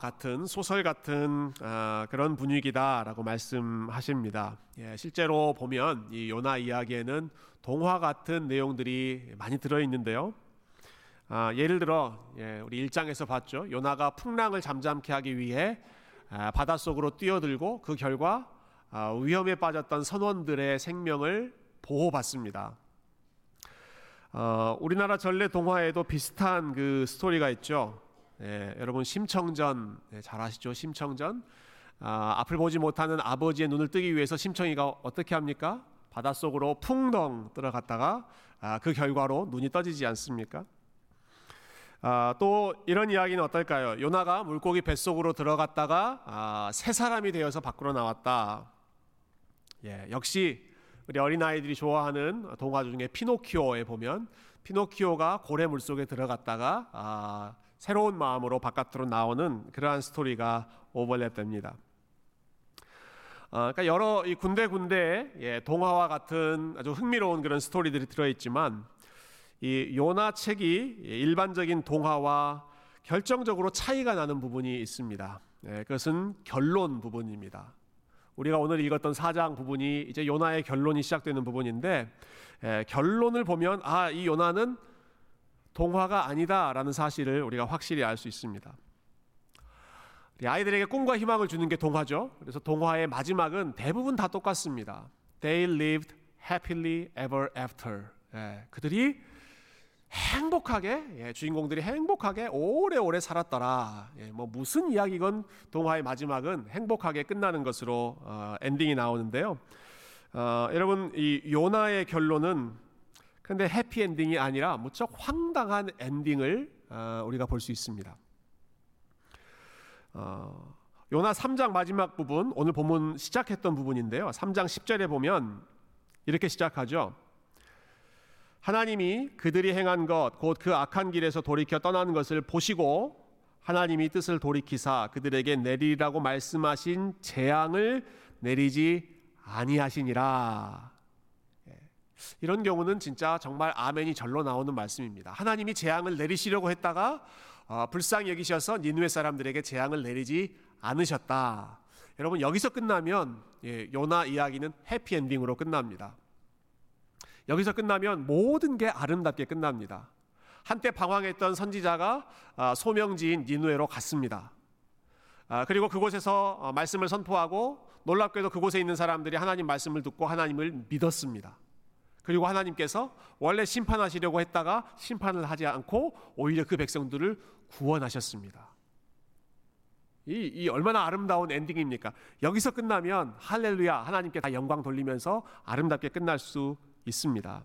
같은 소설 같은 아, 그런 분위기다라고 말씀하십니다. 예, 실제로 보면 이 요나 이야기에는 동화 같은 내용들이 많이 들어 있는데요. 아, 예를 들어 예, 우리 일장에서 봤죠. 요나가 풍랑을 잠잠케 하기 위해 아, 바닷속으로 뛰어들고 그 결과 아, 위험에 빠졌던 선원들의 생명을 보호받습니다. 어, 우리나라 전래 동화에도 비슷한 그 스토리가 있죠. 예, 여러분 심청전 예, 잘 아시죠? 심청전 아, 앞을 보지 못하는 아버지의 눈을 뜨기 위해서 심청이가 어떻게 합니까? 바닷속으로 풍덩 들어갔다가 아, 그 결과로 눈이 떠지지 않습니까? 아, 또 이런 이야기는 어떨까요? 요나가 물고기 뱃속으로 들어갔다가 아, 새 사람이 되어서 밖으로 나왔다. 예, 역시 우리 어린 아이들이 좋아하는 동화 중에 피노키오에 보면 피노키오가 고래 물 속에 들어갔다가 아, 새로운 마음으로 바깥으로 나오는 그러한 스토리가 오버랩됩니다. 어, 그러니까 여러 이 군데 군데 예, 동화와 같은 아주 흥미로운 그런 스토리들이 들어있지만 이 요나 책이 일반적인 동화와 결정적으로 차이가 나는 부분이 있습니다. 예, 그것은 결론 부분입니다. 우리가 오늘 읽었던 사장 부분이 이제 요나의 결론이 시작되는 부분인데 예, 결론을 보면 아 이 요나는 동화가 아니다라는 사실을 우리가 확실히 알 수 있습니다. 아이들에게 꿈과 희망을 주는 게 동화죠. 그래서 동화의 마지막은 대부분 다 똑같습니다. They lived happily ever after. 예, 그들이 행복하게 예, 주인공들이 행복하게 오래오래 살았더라. 예, 뭐 무슨 이야기건 동화의 마지막은 행복하게 끝나는 것으로 어, 엔딩이 나오는데요. 어, 여러분 이 요나의 결론은 근데 해피 엔딩이 아니라 무척 황당한 엔딩을 어, 우리가 볼 수 있습니다. 어, 요나 3장 마지막 부분 오늘 본문 시작했던 부분인데요. 3장 10절에 보면 이렇게 시작하죠. 하나님이 그들이 행한 것 곧 그 악한 길에서 돌이켜 떠나는 것을 보시고 하나님이 뜻을 돌이키사 그들에게 내리라고 말씀하신 재앙을 내리지 아니하시니라. 이런 경우는 진짜 정말 아멘이 절로 나오는 말씀입니다. 하나님이 재앙을 내리시려고 했다가 어, 불쌍히 여기셔서 니누의 사람들에게 재앙을 내리지 않으셨다. 여러분 여기서 끝나면 예, 요나 이야기는 해피엔딩으로 끝납니다. 여기서 끝나면 모든 게 아름답게 끝납니다. 한때 방황했던 선지자가 아, 소명지인 니누에로 갔습니다. 아, 그리고 그곳에서 어, 말씀을 선포하고 놀랍게도 그곳에 있는 사람들이 하나님 말씀을 듣고 하나님을 믿었습니다. 그리고 하나님께서 원래 심판하시려고 했다가 심판을 하지 않고 오히려 그 백성들을 구원하셨습니다. 이, 이 얼마나 아름다운 엔딩입니까? 여기서 끝나면 할렐루야 하나님께 다 영광 돌리면서 아름답게 끝날 수 있습니다.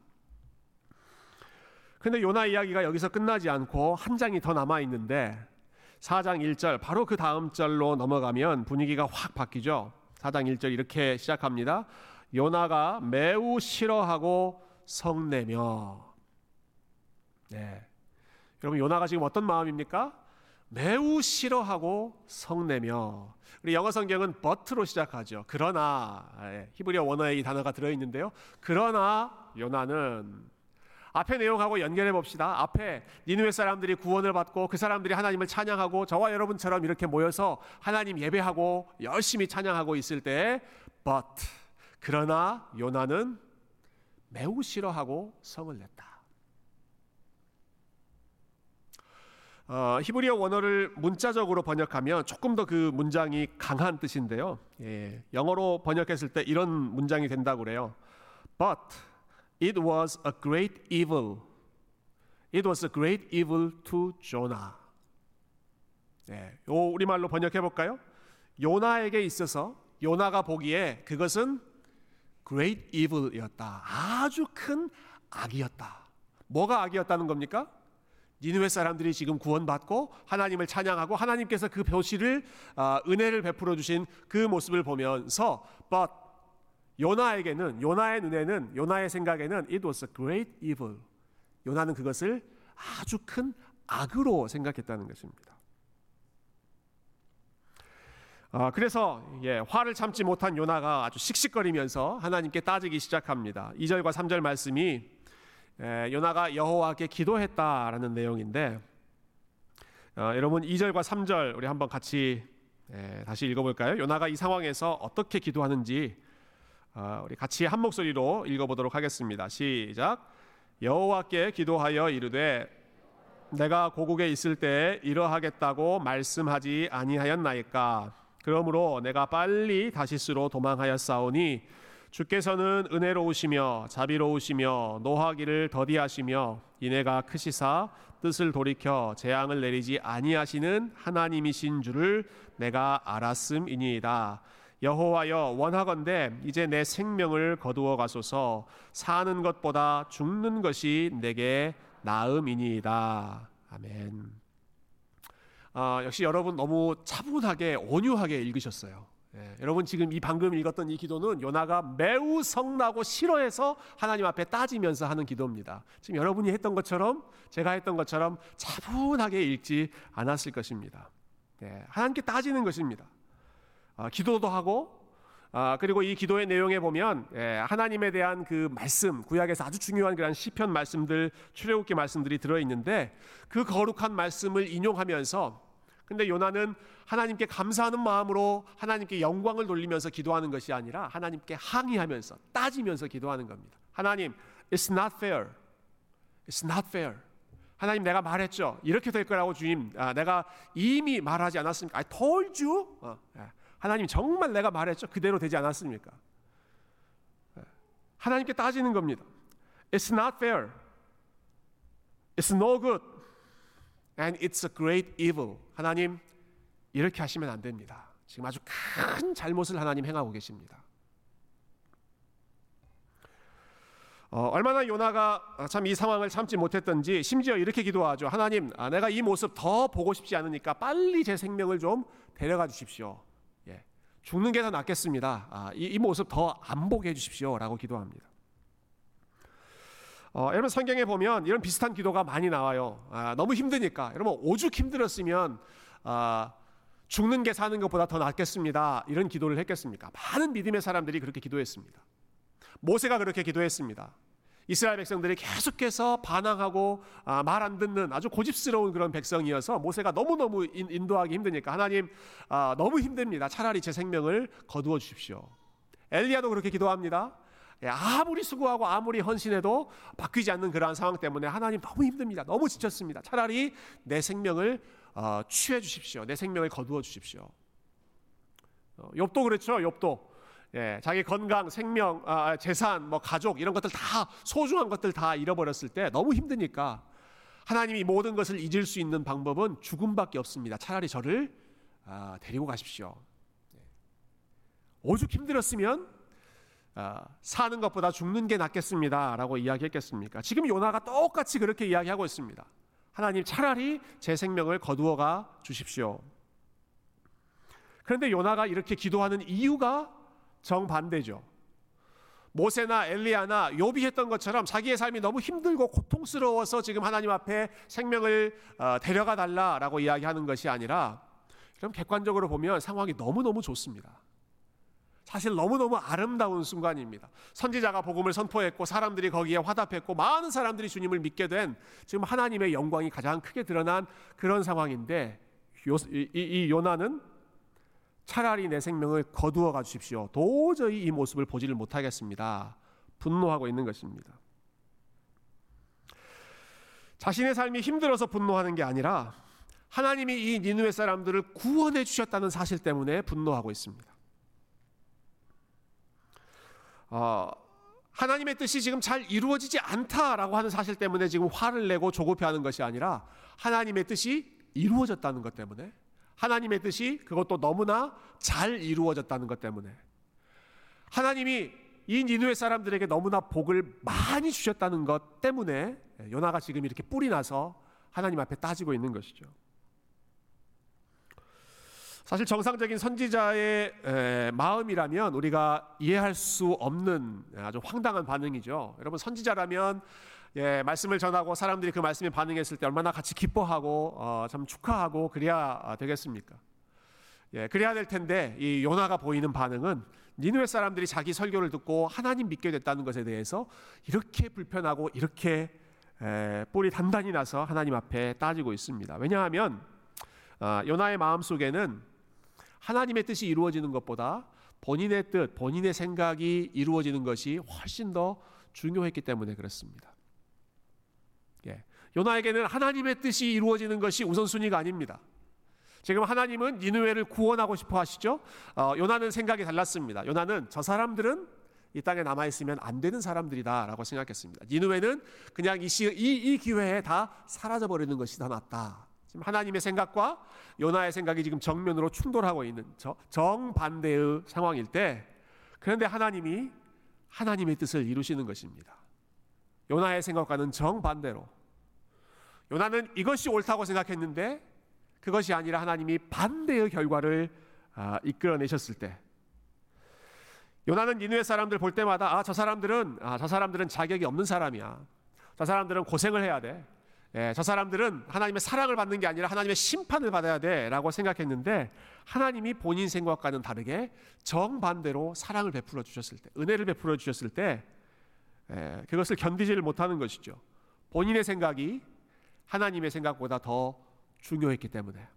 근데 요나 이야기가 여기서 끝나지 않고 한 장이 더 남아 있는데 4장 1절 바로 그 다음 절로 넘어가면 분위기가 확 바뀌죠. 4장 1절 이렇게 시작합니다. 요나가 매우 싫어하고 성내며 네. 여러분 요나가 지금 어떤 마음입니까? 매우 싫어하고 성내며 우리 영어 성경은 but로 시작하죠. 그러나 예, 히브리어 원어에 이 단어가 들어 있는데요. 그러나 요나는 앞에 내용하고 연결해 봅시다. 앞에 니누의 사람들이 구원을 받고 그 사람들이 하나님을 찬양하고 저와 여러분처럼 이렇게 모여서 하나님 예배하고 열심히 찬양하고 있을 때 but 그러나 요나는 매우 싫어하고 성을 냈다. 어, 히브리어 원어를 문자적으로 번역하면 조금 더 그 문장이 강한 뜻인데요. 예, 영어로 번역했을 때 이런 문장이 된다고 그래요. But it was a great evil. It was a great evil to Jonah. 예, 요 우리말로 번역해 볼까요? 요나에게 있어서 요나가 보기에 그것은 great evil이었다. 아주 큰 악이었다. 뭐가 악이었다는 겁니까? 니누의 사람들이 지금 구원받고 하나님을 찬양하고 하나님께서 그 표시를 아, 은혜를 베풀어 주신 그 모습을 보면서 but 요나에게는 요나의 눈에는 요나의 생각에는 it was a great evil. 요나는 그것을 아주 큰 악으로 생각했다는 것입니다. 아, 그래서 예, 화를 참지 못한 요나가 아주 씩씩거리면서 하나님께 따지기 시작합니다. 2절과 3절 말씀이 요나가 여호와께 기도했다라는 내용인데 어, 여러분 2절과 3절 우리 한번 같이 예, 다시 읽어볼까요? 요나가 이 상황에서 어떻게 기도하는지 어, 우리 같이 한 목소리로 읽어보도록 하겠습니다. 시작. 여호와께 기도하여 이르되 내가 고국에 있을 때 이러하겠다고 말씀하지 아니하였나이까 그러므로 내가 빨리 다시스로 도망하였사오니 주께서는 은혜로우시며 자비로우시며 노하기를 더디하시며 이내가 크시사 뜻을 돌이켜 재앙을 내리지 아니하시는 하나님이신 줄을 내가 알았음이니이다. 여호와여 원하건대 이제 내 생명을 거두어 가소서 사는 것보다 죽는 것이 내게 나음이니이다. 아멘. 아, 역시 여러분 너무 차분하게 온유하게 읽으셨어요. 예, 여러분 지금 이 방금 읽었던 이 기도는 요나가 매우 성나고 싫어해서 하나님 앞에 따지면서 하는 기도입니다. 지금 여러분이 했던 것처럼 제가 했던 것처럼 차분하게 읽지 않았을 것입니다. 예, 하나님께 따지는 것입니다. 아, 기도도 하고 아, 그리고 이 기도의 내용에 보면 예, 하나님에 대한 그 말씀 구약에서 아주 중요한 그런 시편 말씀들 출애굽기 말씀들이 들어 있는데 그 거룩한 말씀을 인용하면서 근데 요나는 하나님께 감사하는 마음으로 하나님께 영광을 돌리면서 기도하는 것이 아니라 하나님께 항의하면서 따지면서 기도하는 겁니다. 하나님, it's not fair. It's not fair. 하나님 내가 말했죠. 이렇게 될 거라고 주님. 아, 내가 이미 말하지 않았습니까? I told you. 어, 예. 하나님 정말 내가 말했죠. 그대로 되지 않았습니까? 예. 하나님께 따지는 겁니다. It's not fair. It's no good. And it's a great evil. 하나님 이렇게 하시면 안 됩니다. 지금 아주 큰 잘못을 하나님 행하고 계십니다. 어, 얼마나 요나가 참 이 상황을 참지 못했던지 심지어 이렇게 기도하죠. 하나님, 아, 내가 이 모습 더 보고 싶지 않으니까 빨리 제 생명을 좀 데려가 주십시오. 예, 죽는 게 더 낫겠습니다. 아, 이, 이 모습 더 안 보게 해주십시오라고 기도합니다. 어, 여러분 성경에 보면 이런 비슷한 기도가 많이 나와요. 아, 너무 힘드니까 여러분 오죽 힘들었으면 아, 죽는 게 사는 것보다 더 낫겠습니다. 이런 기도를 했겠습니까? 많은 믿음의 사람들이 그렇게 기도했습니다. 모세가 그렇게 기도했습니다. 이스라엘 백성들이 계속해서 반항하고 아, 말안 듣는 아주 고집스러운 그런 백성이어서 모세가 너무너무 인도하기 힘드니까 하나님 아, 너무 힘듭니다. 차라리 제 생명을 거두어 주십시오. 엘리야도 그렇게 기도합니다. 예, 아무리 수고하고 아무리 헌신해도 바뀌지 않는 그러한 상황 때문에 하나님 너무 힘듭니다. 너무 지쳤습니다. 차라리 내 생명을 어, 취해 주십시오. 내 생명을 거두어 주십시오. 어, 욥도 그렇죠. 욥도 예, 자기 건강, 생명, 아, 재산, 뭐 가족 이런 것들 다 소중한 것들 다 잃어버렸을 때 너무 힘드니까 하나님이 모든 것을 잊을 수 있는 방법은 죽음밖에 없습니다. 차라리 저를 아, 데리고 가십시오. 예. 오죽 힘들었으면 아, 사는 것보다 죽는 게 낫겠습니다라고 이야기했겠습니까? 지금 요나가 똑같이 그렇게 이야기하고 있습니다. 하나님 차라리 제 생명을 거두어가 주십시오. 그런데 요나가 이렇게 기도하는 이유가 정반대죠. 모세나 엘리야나 욥이 했던 것처럼 자기의 삶이 너무 힘들고 고통스러워서 지금 하나님 앞에 생명을 어, 데려가 달라라고 이야기하는 것이 아니라 그럼 객관적으로 보면 상황이 너무너무 좋습니다. 사실 너무너무 아름다운 순간입니다. 선지자가 복음을 선포했고 사람들이 거기에 화답했고 많은 사람들이 주님을 믿게 된 지금 하나님의 영광이 가장 크게 드러난 그런 상황인데 이, 이 요나는 차라리 내 생명을 거두어 가 주십시오. 도저히 이 모습을 보지를 못하겠습니다. 분노하고 있는 것입니다. 자신의 삶이 힘들어서 분노하는 게 아니라 하나님이 이 니누의 사람들을 구원해 주셨다는 사실 때문에 분노하고 있습니다. 어, 하나님의 뜻이 지금 잘 이루어지지 않다라고 하는 사실 때문에 지금 화를 내고 조급해하는 것이 아니라 하나님의 뜻이 이루어졌다는 것 때문에 하나님의 뜻이 그것도 너무나 잘 이루어졌다는 것 때문에 하나님이 이 니누의 사람들에게 너무나 복을 많이 주셨다는 것 때문에 요나가 지금 이렇게 뿔이 나서 하나님 앞에 따지고 있는 것이죠. 사실 정상적인 선지자의 마음이라면 우리가 이해할 수 없는 아주 황당한 반응이죠. 여러분 선지자라면 예, 말씀을 전하고 사람들이 그 말씀에 반응했을 때 얼마나 같이 기뻐하고 어, 참 축하하고 그래야 되겠습니까? 예, 그래야 될 텐데 이 요나가 보이는 반응은 니누의 사람들이 자기 설교를 듣고 하나님 믿게 됐다는 것에 대해서 이렇게 불편하고 이렇게 에, 뿔이 단단히 나서 하나님 앞에 따지고 있습니다. 왜냐하면 아, 요나의 마음 속에는 하나님의 뜻이 이루어지는 것보다 본인의 뜻, 본인의 생각이 이루어지는 것이 훨씬 더 중요했기 때문에 그렇습니다. 예. 요나에게는 하나님의 뜻이 이루어지는 것이 우선순위가 아닙니다. 지금 하나님은 니느웨를 구원하고 싶어 하시죠. 어, 요나는 생각이 달랐습니다. 요나는 저 사람들은 이 땅에 남아 있으면 안 되는 사람들이다라고 생각했습니다. 니느웨는 그냥 이, 시, 이, 이 기회에 다 사라져 버리는 것이 더 낫다. 지금 하나님의 생각과 요나의 생각이 지금 정면으로 충돌하고 있는 정반대의 상황일 때, 그런데 하나님이 하나님의 뜻을 이루시는 것입니다. 요나의 생각과는 정반대로. 요나는 이것이 옳다고 생각했는데 그것이 아니라 하나님이 반대의 결과를 아, 이끌어내셨을 때 요나는 니누의 사람들 볼 때마다 아 저 사람들은 아, 저 사람들은 자격이 없는 사람이야. 저 사람들은 고생을 해야 돼. 예, 저 사람들은 하나님의 사랑을 받는 게 아니라 하나님의 심판을 받아야 돼라고 생각했는데 하나님이 본인 생각과는 다르게 정반대로 사랑을 베풀어 주셨을 때, 은혜를 베풀어 주셨을 때 예, 그것을 견디지를 못하는 것이죠. 본인의 생각이 하나님의 생각보다 더 중요했기 때문에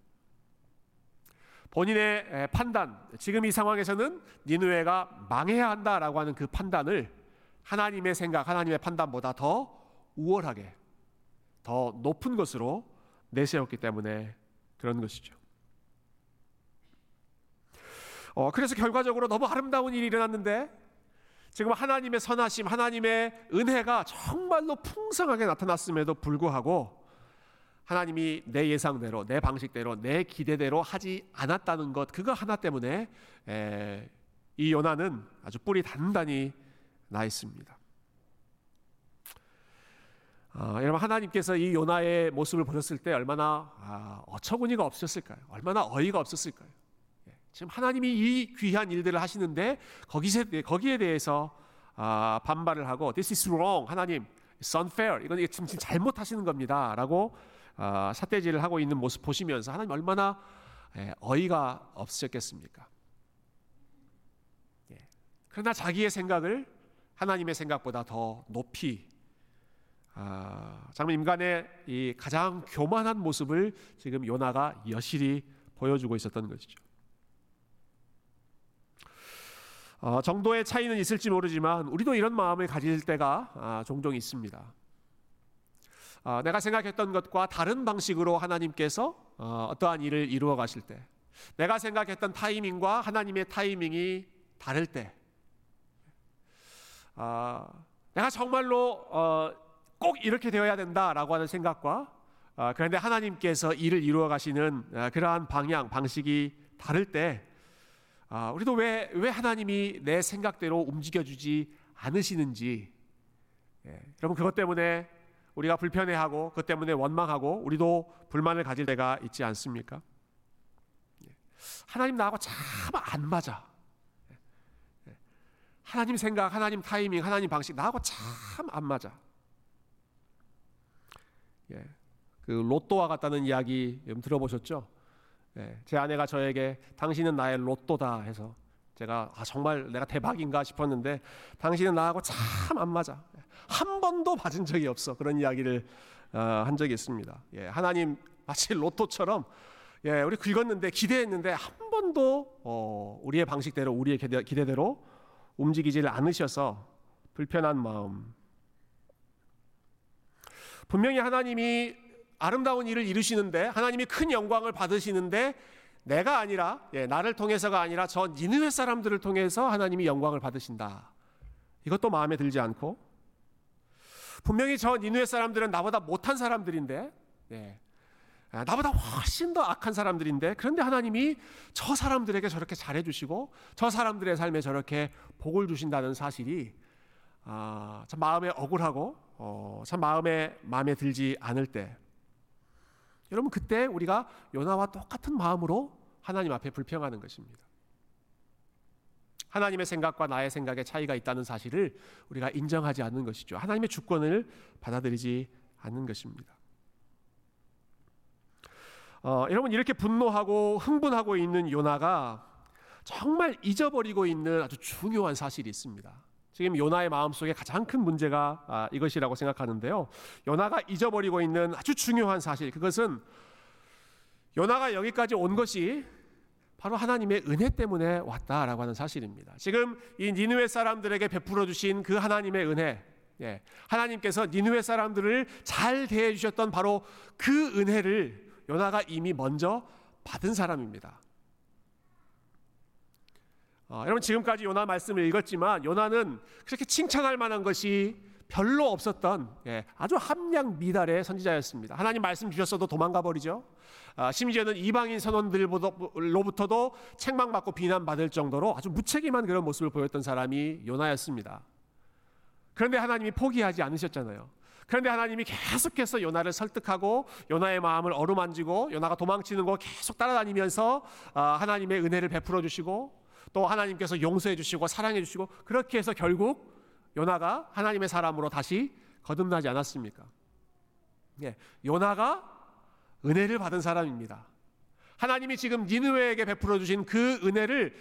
본인의 판단, 지금 이 상황에서는 니누에가 망해야 한다라고 하는 그 판단을 하나님의 생각, 하나님의 판단보다 더 우월하게, 더 높은 것으로 내세웠기 때문에 그런 것이죠. 어, 그래서 결과적으로 너무 아름다운 일이 일어났는데 지금 하나님의 선하심, 하나님의 은혜가 정말로 풍성하게 나타났음에도 불구하고 하나님이 내 예상대로, 내 방식대로, 내 기대대로 하지 않았다는 것, 그거 하나 때문에 에, 이 요나는 아주 뿌리 단단히 나 있습니다. 아, 여러분 하나님께서 이 요나의 모습을 보셨을 때 얼마나 아, 어처구니가 없었을까요? 얼마나 어이가 없었을까요? 예, 지금 하나님이 이 귀한 일들을 하시는데 거기서, 거기에 대해서 아, 반발을 하고 This is wrong 하나님 It's unfair 이건 지금 잘못하시는 겁니다라고 아, 사태질을 하고 있는 모습 보시면서 하나님 얼마나 예, 어이가 없으셨겠습니까? 예. 그러나 자기의 생각을 하나님의 생각보다 더 높이 아, 참 인간의 이 가장 교만한 모습을 지금 요나가 여실히 보여주고 있었던 것이죠. 어, 정도의 차이는 있을지 모르지만 우리도 이런 마음을 가질 때가 아, 종종 있습니다. 어, 내가 생각했던 것과 다른 방식으로 하나님께서 어, 어떠한 일을 이루어 가실 때, 내가 생각했던 타이밍과 하나님의 타이밍이 다를 때, 어, 내가 정말로 어, 꼭 이렇게 되어야 된다라고 하는 생각과 어, 그런데 하나님께서 일을 이루어 가시는 어, 그러한 방향 방식이 다를 때, 어, 우리도 왜 왜 하나님이 내 생각대로 움직여주지 않으시는지, 예, 여러분 그것 때문에 우리가 불편해하고 그 때문에 원망하고 우리도 불만을 가질 때가 있지 않습니까? 예. 하나님 나하고 참 안 맞아. 예. 예. 하나님 생각, 하나님 타이밍, 하나님 방식 나하고 참 안 맞아. 예. 그 로또와 같다는 이야기 들어보셨죠? 예. 제 아내가 저에게 당신은 나의 로또다 해서 제가 아, 정말 내가 대박인가 싶었는데 당신은 나하고 참 안 맞아. 한 번도 받은 적이 없어. 그런 이야기를 어, 한 적이 있습니다. 예, 하나님 마치 로또처럼 예, 우리 긁었는데 기대했는데 한 번도 어, 우리의 방식대로 우리의 기대, 기대대로 움직이지를 않으셔서 불편한 마음. 분명히 하나님이 아름다운 일을 이루시는데 하나님이 큰 영광을 받으시는데 내가 아니라 예, 나를 통해서가 아니라 저 니느웨 사람들을 통해서 하나님이 영광을 받으신다. 이것도 마음에 들지 않고 분명히 저 니누의 사람들은 나보다 못한 사람들인데 예, 나보다 훨씬 더 악한 사람들인데 그런데 하나님이 저 사람들에게 저렇게 잘해 주시고 저 사람들의 삶에 저렇게 복을 주신다는 사실이 아, 참 마음에 억울하고 어, 참 마음에 마음에 들지 않을 때 여러분 그때 우리가 요나와 똑같은 마음으로 하나님 앞에 불평하는 것입니다. 하나님의 생각과 나의 생각의 차이가 있다는 사실을 우리가 인정하지 않는 것이죠. 하나님의 주권을 받아들이지 않는 것입니다. 어, 여러분 이렇게 분노하고 흥분하고 있는 요나가 정말 잊어버리고 있는 아주 중요한 사실이 있습니다. 지금 요나의 마음속에 가장 큰 문제가 아, 이것이라고 생각하는데요. 요나가 잊어버리고 있는 아주 중요한 사실 그것은 요나가 여기까지 온 것이 바로 하나님의 은혜 때문에 왔다라고 하는 사실입니다. 지금 이 니느웨 사람들에게 베풀어 주신 그 하나님의 은혜, 예, 하나님께서 니느웨 사람들을 잘 대해 주셨던 바로 그 은혜를 요나가 이미 먼저 받은 사람입니다. 어, 여러분 지금까지 요나 말씀을 읽었지만 요나는 그렇게 칭찬할 만한 것이 별로 없었던 예, 아주 함량 미달의 선지자였습니다. 하나님 말씀 주셨어도 도망가 버리죠. 아, 심지어는 이방인 선원들로부터도 책망받고 비난받을 정도로 아주 무책임한 그런 모습을 보였던 사람이 요나였습니다. 그런데 하나님이 포기하지 않으셨잖아요. 그런데 하나님이 계속해서 요나를 설득하고 요나의 마음을 어루만지고 요나가 도망치는 거 계속 따라다니면서 아, 하나님의 은혜를 베풀어 주시고 또 하나님께서 용서해 주시고 사랑해 주시고 그렇게 해서 결국 요나가 하나님의 사람으로 다시 거듭나지 않았습니까? 예, 요나가 은혜를 받은 사람입니다. 하나님이 지금 니느웨에게 베풀어 주신 그 은혜를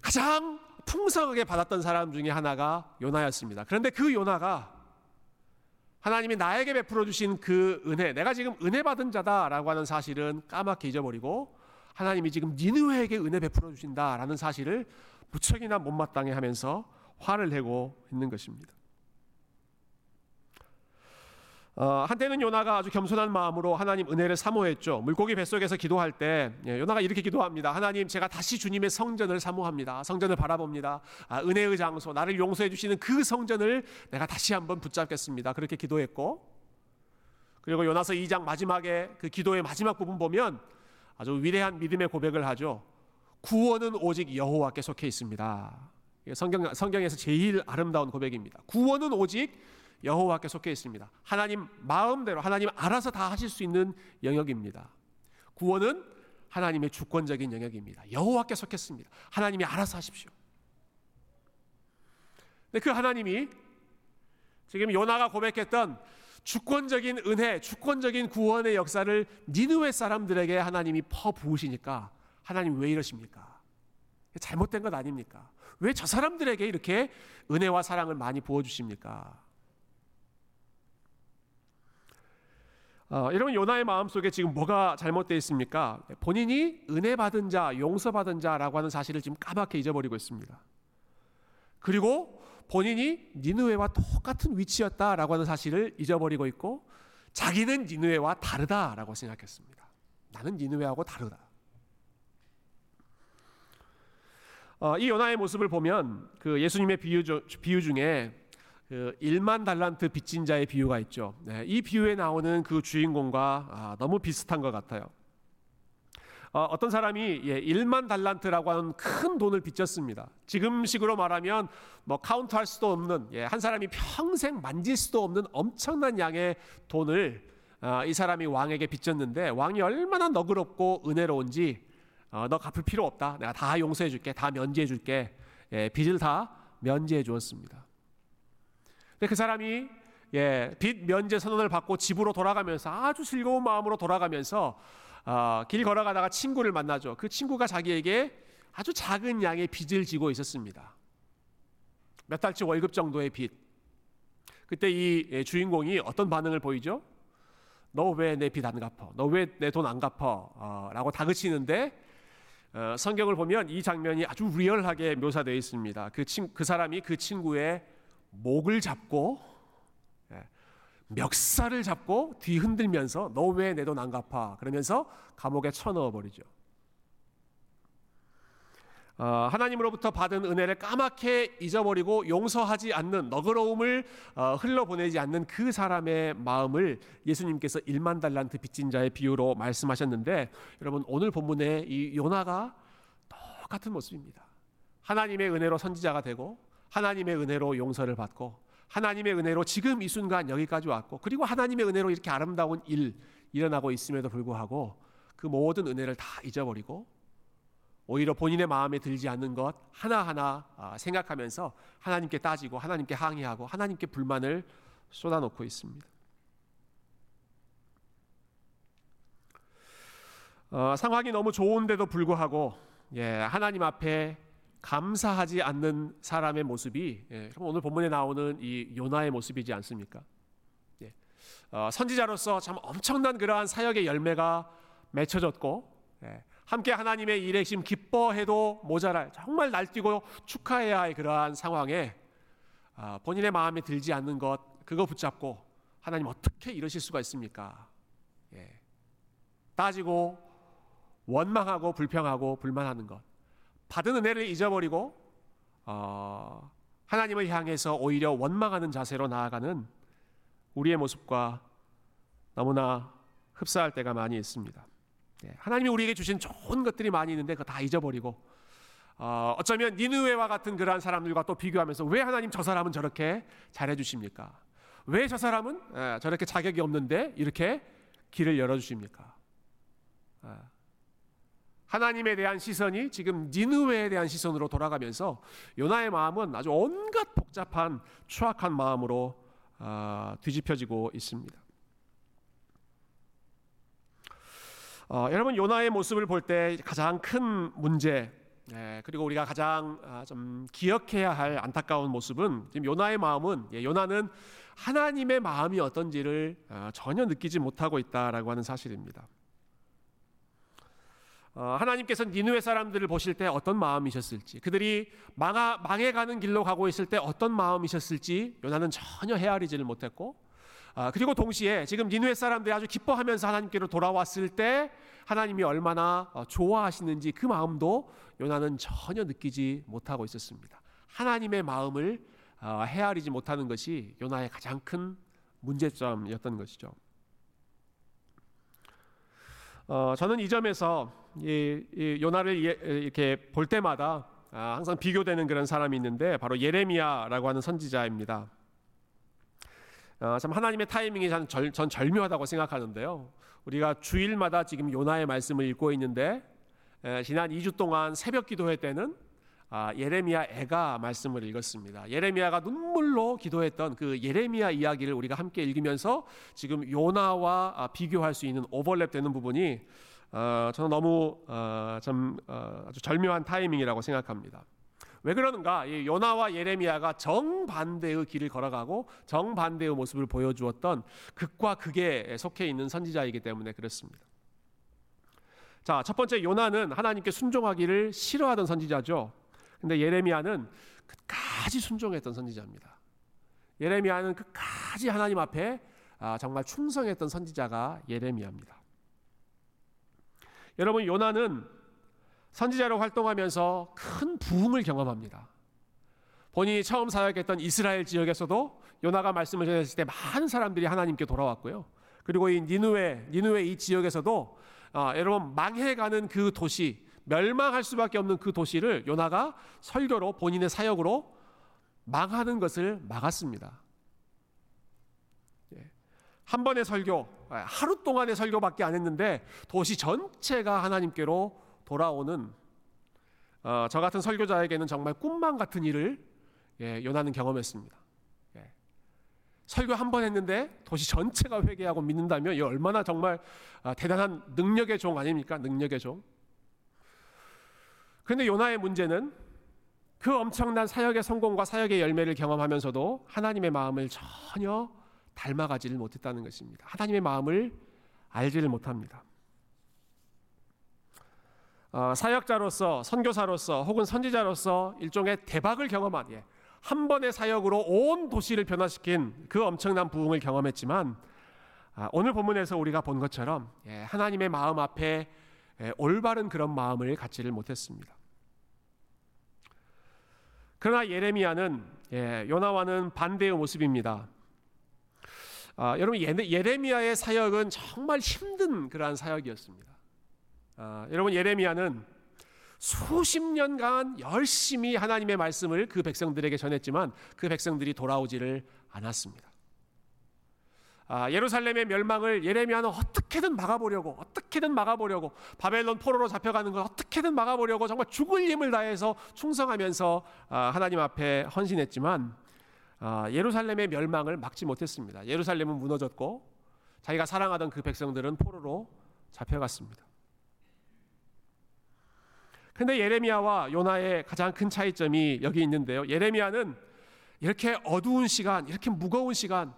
가장 풍성하게 받았던 사람 중에 하나가 요나였습니다. 그런데 그 요나가 하나님이 나에게 베풀어 주신 그 은혜, 내가 지금 은혜 받은 자다라고 하는 사실은 까맣게 잊어버리고 하나님이 지금 니느웨에게 은혜 베풀어 주신다라는 사실을 무척이나 못마땅해 하면서 화를 내고 있는 것입니다. 어, 한때는 요나가 아주 겸손한 마음으로 하나님 은혜를 사모했죠. 물고기 뱃속에서 기도할 때 예, 요나가 이렇게 기도합니다. 하나님 제가 다시 주님의 성전을 사모합니다. 성전을 바라봅니다. 아, 은혜의 장소 나를 용서해 주시는 그 성전을 내가 다시 한번 붙잡겠습니다. 그렇게 기도했고 그리고 요나서 2장 마지막에 그 기도의 마지막 부분 보면 아주 위대한 믿음의 고백을 하죠. 구원은 오직 여호와께 속해 있습니다. 성경 성경에서 제일 아름다운 고백입니다. 구원은 오직 여호와께 속해 있습니다. 하나님 마음대로 하나님 알아서 다 하실 수 있는 영역입니다. 구원은 하나님의 주권적인 영역입니다. 여호와께 속했습니다. 하나님이 알아서 하십시오. 그 하나님이 지금 요나가 고백했던 주권적인 은혜, 주권적인 구원의 역사를 니느웨 사람들에게 하나님이 퍼 부으시니까 하나님 왜 이러십니까? 잘못된 것 아닙니까? 왜 저 사람들에게 이렇게 은혜와 사랑을 많이 부어 주십니까? 어, 여러분 요나의 마음 속에 지금 뭐가 잘못되어 있습니까? 본인이 은혜 받은 자, 용서 받은 자라고 하는 사실을 지금 까맣게 잊어버리고 있습니다. 그리고 본인이 니느웨와 똑같은 위치였다라고 하는 사실을 잊어버리고 있고 자기는 니느웨와 다르다라고 생각했습니다. 나는 니느웨하고 다르다. 어, 이 요나의 모습을 보면 그 예수님의 비유, 비유 중에 그 1만 달란트 빚진 자의 비유가 있죠. 네, 이 비유에 나오는 그 주인공과 아, 너무 비슷한 것 같아요. 어, 떤 사람이 예, 1만 달란트라고 하는 큰 돈을 빚졌습니다. 지금식으로 말하면 뭐 카운트할 수도 없는 예, 한 사람이 평생 만질 수도 없는 엄청난 양의 돈을 어, 이 사람이 왕에게 빚졌는데 왕이 얼마나 너그럽고 은혜로운지 어, 너 갚을 필요 없다. 내가 다 용서해 줄게. 다 면제해 줄게. 예, 빚을 다 면제해 주었습니다. 근데 그 사람이 예, 빚 면제 선언을 받고 집으로 돌아가면서 아주 즐거운 마음으로 돌아가면서 어, 길 걸어가다가 친구를 만나죠. 그 친구가 자기에게 아주 작은 양의 빚을 지고 있었습니다. 몇 달치 월급 정도의 빚. 그때 이 예, 주인공이 어떤 반응을 보이죠? 너 왜 내 빚 안 갚어? 너 왜 내 돈 안 갚어? 어, 라고 다그치는데 어, 성경을 보면 이 장면이 아주 리얼하게 묘사되어 있습니다. 그, 친, 그 사람이 그 친구의 목을 잡고 예, 멱살을 잡고 뒤 흔들면서 너 왜 내 돈 안 갚아? 그러면서 감옥에 쳐넣어 버리죠. 어, 하나님으로부터 받은 은혜를 까맣게 잊어버리고 용서하지 않는 너그러움을 어, 흘러보내지 않는 그 사람의 마음을 예수님께서 1만 달란트 빚진 자의 비유로 말씀하셨는데 여러분 오늘 본문에 이 요나가 똑같은 모습입니다. 하나님의 은혜로 선지자가 되고 하나님의 은혜로 용서를 받고 하나님의 은혜로 지금 이 순간 여기까지 왔고 그리고 하나님의 은혜로 이렇게 아름다운 일 일어나고 있음에도 불구하고 그 모든 은혜를 다 잊어버리고 오히려 본인의 마음에 들지 않는 것 하나하나 아, 생각하면서 하나님께 따지고 하나님께 항의하고 하나님께 불만을 쏟아놓고 있습니다. 어, 상황이 너무 좋은데도 불구하고 예, 하나님 앞에 감사하지 않는 사람의 모습이 예, 오늘 본문에 나오는 이 요나의 모습이지 않습니까? 예, 어, 선지자로서 참 엄청난 그러한 사역의 열매가 맺혀졌고 예, 함께 하나님의 일에 지금 기뻐해도 모자랄 정말 날뛰고 축하해야 할 그러한 상황에 아, 본인의 마음에 들지 않는 것 그거 붙잡고 하나님 어떻게 이러실 수가 있습니까? 예. 따지고 원망하고 불평하고 불만하는 것 받은 은혜를 잊어버리고 어, 하나님을 향해서 오히려 원망하는 자세로 나아가는 우리의 모습과 너무나 흡사할 때가 많이 있습니다. 예, 하나님이 우리에게 주신 좋은 것들이 많이 있는데 그거 다 잊어버리고 어, 어쩌면 니느웨와 같은 그러한 사람들과 또 비교하면서 왜 하나님 저 사람은 저렇게 잘해 주십니까? 왜 저 사람은 에, 저렇게 자격이 없는데 이렇게 길을 열어 주십니까? 아, 하나님에 대한 시선이 지금 니느웨에 대한 시선으로 돌아가면서 요나의 마음은 아주 온갖 복잡한 추악한 마음으로 어, 뒤집혀지고 있습니다. 어, 여러분 요나의 모습을 볼 때 가장 큰 문제 예, 그리고 우리가 가장 아, 좀 기억해야 할 안타까운 모습은 지금 요나의 마음은 예, 요나는 하나님의 마음이 어떤지를 아, 전혀 느끼지 못하고 있다라고 하는 사실입니다. 어, 하나님께서 니누의 사람들을 보실 때 어떤 마음이셨을지, 그들이 망하, 망해가는 길로 가고 있을 때 어떤 마음이셨을지 요나는 전혀 헤아리지를 못했고, 아, 그리고 동시에 지금 니누의 사람들이 아주 기뻐하면서 하나님께로 돌아왔을 때 하나님이 얼마나 어, 좋아하시는지 그 마음도 요나는 전혀 느끼지 못하고 있었습니다. 하나님의 마음을 어, 헤아리지 못하는 것이 요나의 가장 큰 문제점이었던 것이죠. 어, 저는 이 점에서 이, 이 요나를 이렇게 볼 때마다 아, 항상 비교되는 그런 사람이 있는데 바로 예레미야라고 하는 선지자입니다. 어, 참 하나님의 타이밍이 전, 절, 전 절묘하다고 생각하는데요. 우리가 주일마다 지금 요나의 말씀을 읽고 있는데 에, 지난 2주 동안 새벽 기도회 때는 아, 예레미야 애가 말씀을 읽었습니다. 예레미야가 눈물로 기도했던 그 예레미야 이야기를 우리가 함께 읽으면서 지금 요나와 아, 비교할 수 있는 오버랩되는 부분이 어, 저는 너무 어, 좀 어, 아주 절묘한 타이밍이라고 생각합니다. 왜 그러는가? 이 요나와 예레미야가 정반대의 길을 걸어가고 정반대의 모습을 보여주었던 극과 극에 속해 있는 선지자이기 때문에 그렇습니다. 자, 첫 번째 요나는 하나님께 순종하기를 싫어하던 선지자죠. 근데 예레미야는 끝까지 순종했던 선지자입니다. 예레미야는 끝까지 하나님 앞에 아, 정말 충성했던 선지자가 예레미야입니다. 여러분 요나는 선지자로 활동하면서 큰 부흥을 경험합니다. 본인이 처음 사역했던 이스라엘 지역에서도 요나가 말씀을 전했을 때 많은 사람들이 하나님께 돌아왔고요. 그리고 이 니누에 니누에 이 지역에서도 아, 여러분 망해가는 그 도시 멸망할 수밖에 없는 그 도시를 요나가 설교로 본인의 사역으로 망하는 것을 막았습니다. 예. 한 번의 설교, 하루 동안의 설교밖에 안 했는데 도시 전체가 하나님께로 돌아오는 어, 저 같은 설교자에게는 정말 꿈만 같은 일을 예, 요나는 경험했습니다. 예. 설교 한 번 했는데 도시 전체가 회개하고 믿는다면 이 얼마나 정말 아, 대단한 능력의 종 아닙니까? 능력의 종. 그런데 요나의 문제는 그 엄청난 사역의 성공과 사역의 열매를 경험하면서도 하나님의 마음을 전혀 닮아가지를 못했다는 것입니다. 하나님의 마음을 알지를 못합니다. 어, 사역자로서 선교사로서 혹은 선지자로서 일종의 대박을 경험한 예, 한 번의 사역으로 온 도시를 변화시킨 그 엄청난 부흥을 경험했지만 아, 오늘 본문에서 우리가 본 것처럼 예, 하나님의 마음 앞에 예, 올바른 그런 마음을 갖지를 못했습니다. 그러나 예레미야는 예, 요나와는 반대의 모습입니다. 아, 여러분 예레미야의 사역은 정말 힘든 그러한 사역이었습니다. 아, 여러분 예레미야는 수십 년간 열심히 하나님의 말씀을 그 백성들에게 전했지만 그 백성들이 돌아오지를 않았습니다. 아, 예루살렘의 멸망을 예레미야는 어떻게든 막아보려고 어떻게든 막아보려고 바벨론 포로로 잡혀가는 걸 어떻게든 막아보려고 정말 죽을 힘을 다해서 충성하면서 아, 하나님 앞에 헌신했지만 아, 예루살렘의 멸망을 막지 못했습니다. 예루살렘은 무너졌고 자기가 사랑하던 그 백성들은 포로로 잡혀갔습니다. 근데 예레미야와 요나의 가장 큰 차이점이 여기 있는데요. 예레미야는 이렇게 어두운 시간, 이렇게 무거운 시간,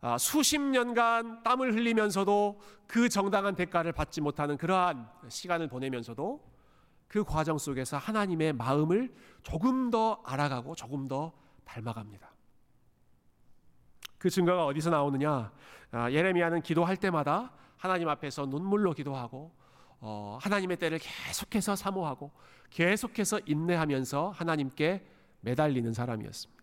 아, 수십 년간 땀을 흘리면서도 그 정당한 대가를 받지 못하는 그러한 시간을 보내면서도 그 과정 속에서 하나님의 마음을 조금 더 알아가고 조금 더 닮아갑니다. 그 증거가 어디서 나오느냐? 아, 예레미야는 기도할 때마다 하나님 앞에서 눈물로 기도하고 어, 하나님의 때를 계속해서 사모하고 계속해서 인내하면서 하나님께 매달리는 사람이었습니다.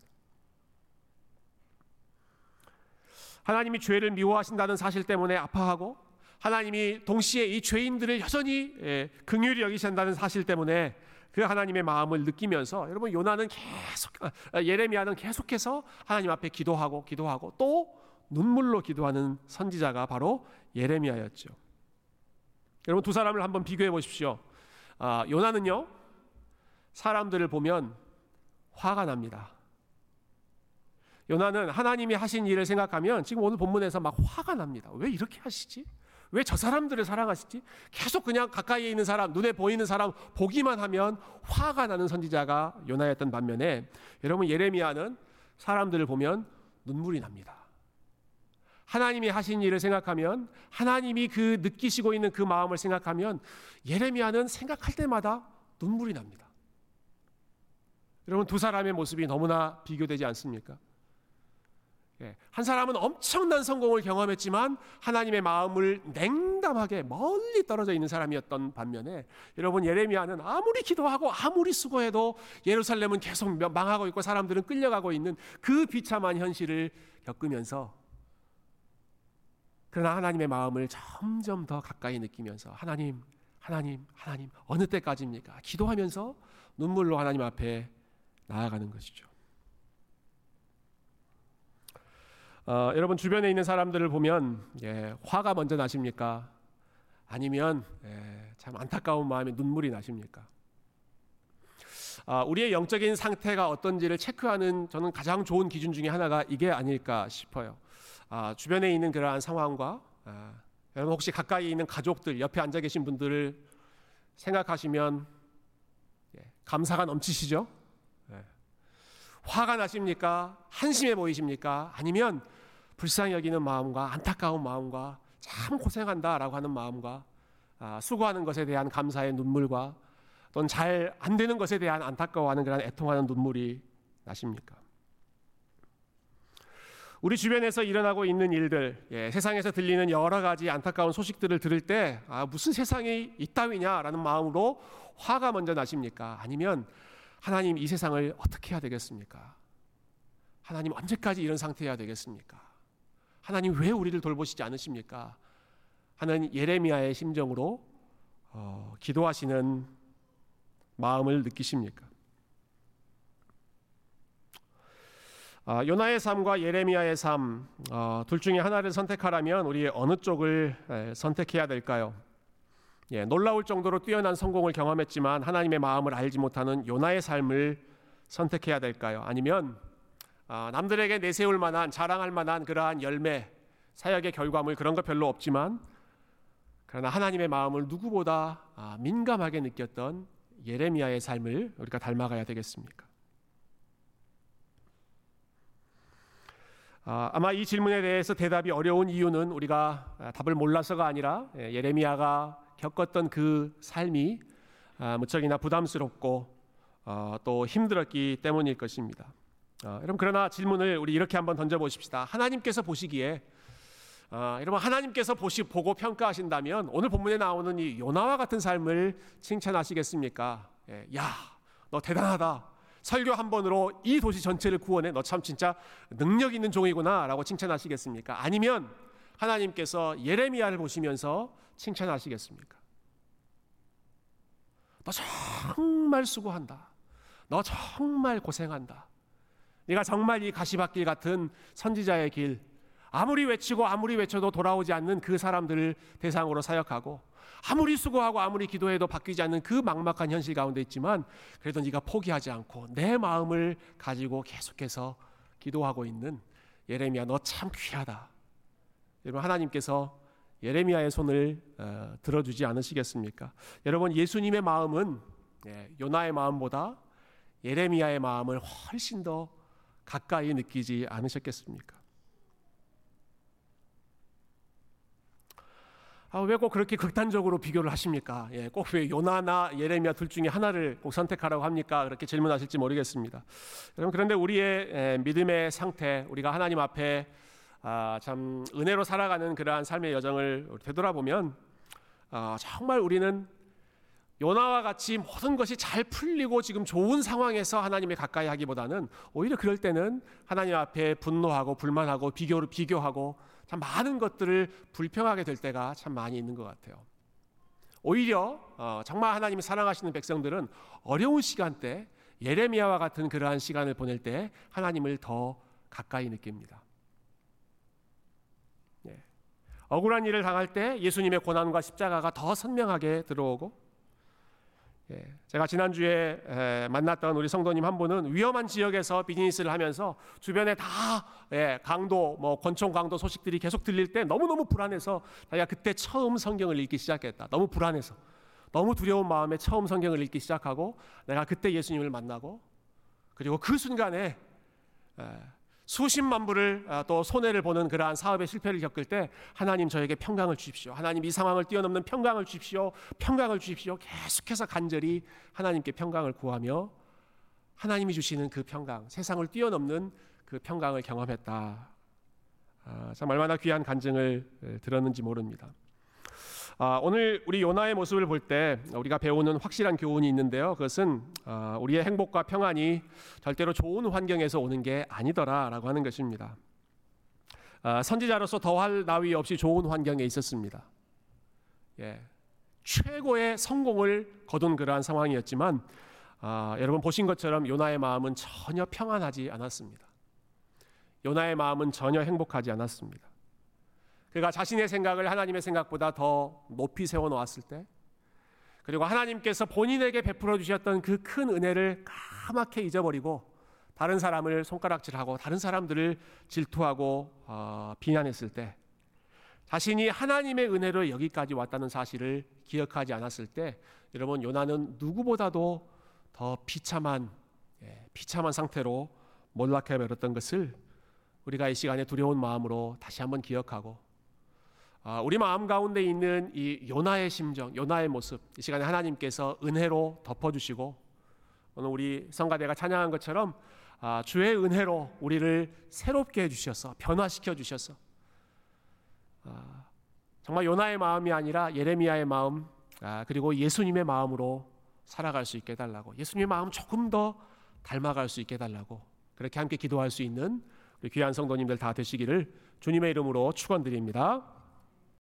하나님이 죄를 미워하신다는 사실 때문에 아파하고 하나님이 동시에 이 죄인들을 여전히 예, 긍휼히 여기신다는 사실 때문에 그 하나님의 마음을 느끼면서 여러분 요나는 계속 아, 예레미야는 계속해서 하나님 앞에 기도하고 기도하고 또 눈물로 기도하는 선지자가 바로 예레미야였죠. 여러분 두 사람을 한번 비교해 보십시오. 아, 요나는요 사람들을 보면 화가 납니다. 요나는 하나님이 하신 일을 생각하면 지금 오늘 본문에서 막 화가 납니다. 왜 이렇게 하시지? 왜 저 사람들을 사랑하시지? 계속 그냥 가까이에 있는 사람, 눈에 보이는 사람 보기만 하면 화가 나는 선지자가 요나였던 반면에 여러분 예레미야는 사람들을 보면 눈물이 납니다. 하나님이 하신 일을 생각하면 하나님이 그 느끼시고 있는 그 마음을 생각하면 예레미야는 생각할 때마다 눈물이 납니다. 여러분 두 사람의 모습이 너무나 비교되지 않습니까? 예, 한 사람은 엄청난 성공을 경험했지만 하나님의 마음을 냉담하게 멀리 떨어져 있는 사람이었던 반면에 여러분 예레미야는 아무리 기도하고 아무리 수고해도 예루살렘은 계속 망하고 있고 사람들은 끌려가고 있는 그 비참한 현실을 겪으면서 그러나 하나님의 마음을 점점 더 가까이 느끼면서 하나님, 하나님, 하나님 어느 때까지입니까? 기도하면서 눈물로 하나님 앞에 나아가는 것이죠. 어, 여러분 주변에 있는 사람들을 보면 예, 화가 먼저 나십니까? 아니면 예, 참 안타까운 마음에 눈물이 나십니까? 아, 우리의 영적인 상태가 어떤지를 체크하는 저는 가장 좋은 기준 중에 하나가 이게 아닐까 싶어요. 아, 주변에 있는 그러한 상황과 아, 여러분 혹시 가까이 있는 가족들 옆에 앉아 계신 분들을 생각하시면 예, 감사가 넘치시죠? 예. 화가 나십니까? 한심해 보이십니까? 아니면 불쌍히 여기는 마음과 안타까운 마음과 참 고생한다라고 하는 마음과 아, 수고하는 것에 대한 감사의 눈물과 또는 잘 안 되는 것에 대한 안타까워하는 그런 애통하는 눈물이 나십니까? 우리 주변에서 일어나고 있는 일들, 예, 세상에서 들리는 여러 가지 안타까운 소식들을 들을 때 아, 무슨 세상이 있다위냐라는 마음으로 화가 먼저 나십니까? 아니면 하나님 이 세상을 어떻게 해야 되겠습니까? 하나님 언제까지 이런 상태여야 되겠습니까? 하나님 왜 우리를 돌보시지 않으십니까? 하는 예레미야의 심정으로 어, 기도하시는 마음을 느끼십니까? 요나의 삶과 예레미야의 삶, 어, 둘 중에 하나를 선택하라면 우리 어느 쪽을 에, 선택해야 될까요? 예, 놀라울 정도로 뛰어난 성공을 경험했지만 하나님의 마음을 알지 못하는 요나의 삶을 선택해야 될까요? 아니면 아, 남들에게 내세울 만한 자랑할 만한 그러한 열매, 사역의 결과물 그런 거 별로 없지만 그러나 하나님의 마음을 누구보다 아, 민감하게 느꼈던 예레미야의 삶을 우리가 닮아가야 되겠습니까? 아, 아마 이 질문에 대해서 대답이 어려운 이유는 우리가 아, 답을 몰라서가 아니라 예, 예레미야가 겪었던 그 삶이 아, 무척이나 부담스럽고 어, 또 힘들었기 때문일 것입니다. 여러분 그러나 질문을 우리 이렇게 한번 던져 보십시다. 하나님께서 보시기에 여러분 하나님께서 보시 보고 평가하신다면 오늘 본문에 나오는 이 요나와 같은 삶을 칭찬하시겠습니까? 예, 야, 너 대단하다. 설교 한 번으로 이 도시 전체를 구원해 너 참 진짜 능력 있는 종이구나라고 칭찬하시겠습니까? 아니면 하나님께서 예레미야를 보시면서 칭찬하시겠습니까? 너 정말 수고한다. 너 정말 고생한다. 네가 정말 이 가시밭길 같은 선지자의 길 아무리 외치고 아무리 외쳐도 돌아오지 않는 그 사람들을 대상으로 사역하고 아무리 수고하고 아무리 기도해도 바뀌지 않는 그 막막한 현실 가운데 있지만 그래도 네가 포기하지 않고 내 마음을 가지고 계속해서 기도하고 있는 예레미야 너 참 귀하다. 여러분 하나님께서 예레미야의 손을 어, 들어주지 않으시겠습니까? 여러분 예수님의 마음은 예, 요나의 마음보다 예레미야의 마음을 훨씬 더 가까이 느끼지 않으셨겠습니까? 아, 왜 꼭 그렇게 극단적으로 비교를 하십니까? 예, 꼭 왜 요나나 예레미야 둘 중에 하나를 꼭 선택하라고 합니까? 그렇게 질문하실지 모르겠습니다. 여러분 그런데 우리의 예, 믿음의 상태, 우리가 하나님 앞에 아, 참 은혜로 살아가는 그러한 삶의 여정을 되돌아보면 아, 정말 우리는 요나와 같이 모든 것이 잘 풀리고 지금 좋은 상황에서 하나님에 가까이 하기보다는 오히려 그럴 때는 하나님 앞에 분노하고 불만하고 비교를 비교하고 참 많은 것들을 불평하게 될 때가 참 많이 있는 것 같아요. 오히려 어, 정말 하나님이 사랑하시는 백성들은 어려운 시간 대 예레미야와 같은 그러한 시간을 보낼 때 하나님을 더 가까이 느낍니다. 예. 억울한 일을 당할 때 예수님의 고난과 십자가가 더 선명하게 들어오고 예, 제가 지난주에 만났던 우리 성도님 한 분은 위험한 지역에서 비즈니스를 하면서 주변에 다 예, 강도, 뭐 권총 강도 소식들이 계속 들릴 때 너무너무 불안해서 자기가 그때 처음 성경을 읽기 시작했다. 너무 불안해서. 너무 두려운 마음에 처음 성경을 읽기 시작하고 내가 그때 예수님을 만나고 그리고 그 순간에 수십만 불을 아, 또 손해를 보는 그러한 사업의 실패를 겪을 때 하나님 저에게 평강을 주십시오. 하나님 이 상황을 뛰어넘는 평강을 주십시오. 평강을 주십시오. 계속해서 간절히 하나님께 평강을 구하며 하나님이 주시는 그 평강, 세상을 뛰어넘는 그 평강을 경험했다. 아, 참 얼마나 귀한 간증을 들었는지 모릅니다. 아, 오늘 우리 요나의 모습을 볼 때 우리가 배우는 확실한 교훈이 있는데요. 그것은 아, 우리의 행복과 평안이 절대로 좋은 환경에서 오는 게 아니더라라고 하는 것입니다. 아, 선지자로서 더할 나위 없이 좋은 환경에 있었습니다. 예, 최고의 성공을 거둔 그러한 상황이었지만 아, 여러분 보신 것처럼 요나의 마음은 전혀 평안하지 않았습니다. 요나의 마음은 전혀 행복하지 않았습니다. 그가 자신의 생각을 하나님의 생각보다 더 높이 세워 놓았을 때 그리고 하나님께서 본인에게 베풀어 주셨던 그 큰 은혜를 까맣게 잊어버리고 다른 사람을 손가락질하고 다른 사람들을 질투하고 어, 비난했을 때 자신이 하나님의 은혜로 여기까지 왔다는 사실을 기억하지 않았을 때 여러분 요나는 누구보다도 더 비참한 예, 비참한 상태로 몰락해 버렸던 것을 우리가 이 시간에 두려운 마음으로 다시 한번 기억하고 아, 우리 마음 가운데 있는 이 요나의 심정, 요나의 모습, 이 시간에 하나님께서 은혜로 덮어주시고 오늘 우리 성가대가 찬양한 것처럼 아, 주의 은혜로 우리를 새롭게 해주셔서 변화시켜 주셔서 아, 정말 요나의 마음이 아니라 예레미야의 마음 그리고 예수님의 마음으로 살아갈 수 있게 해달라고 예수님의 마음 조금 더 닮아갈 수 있게 해달라고 그렇게 함께 기도할 수 있는 귀한 성도님들 다 되시기를 주님의 이름으로 축원드립니다.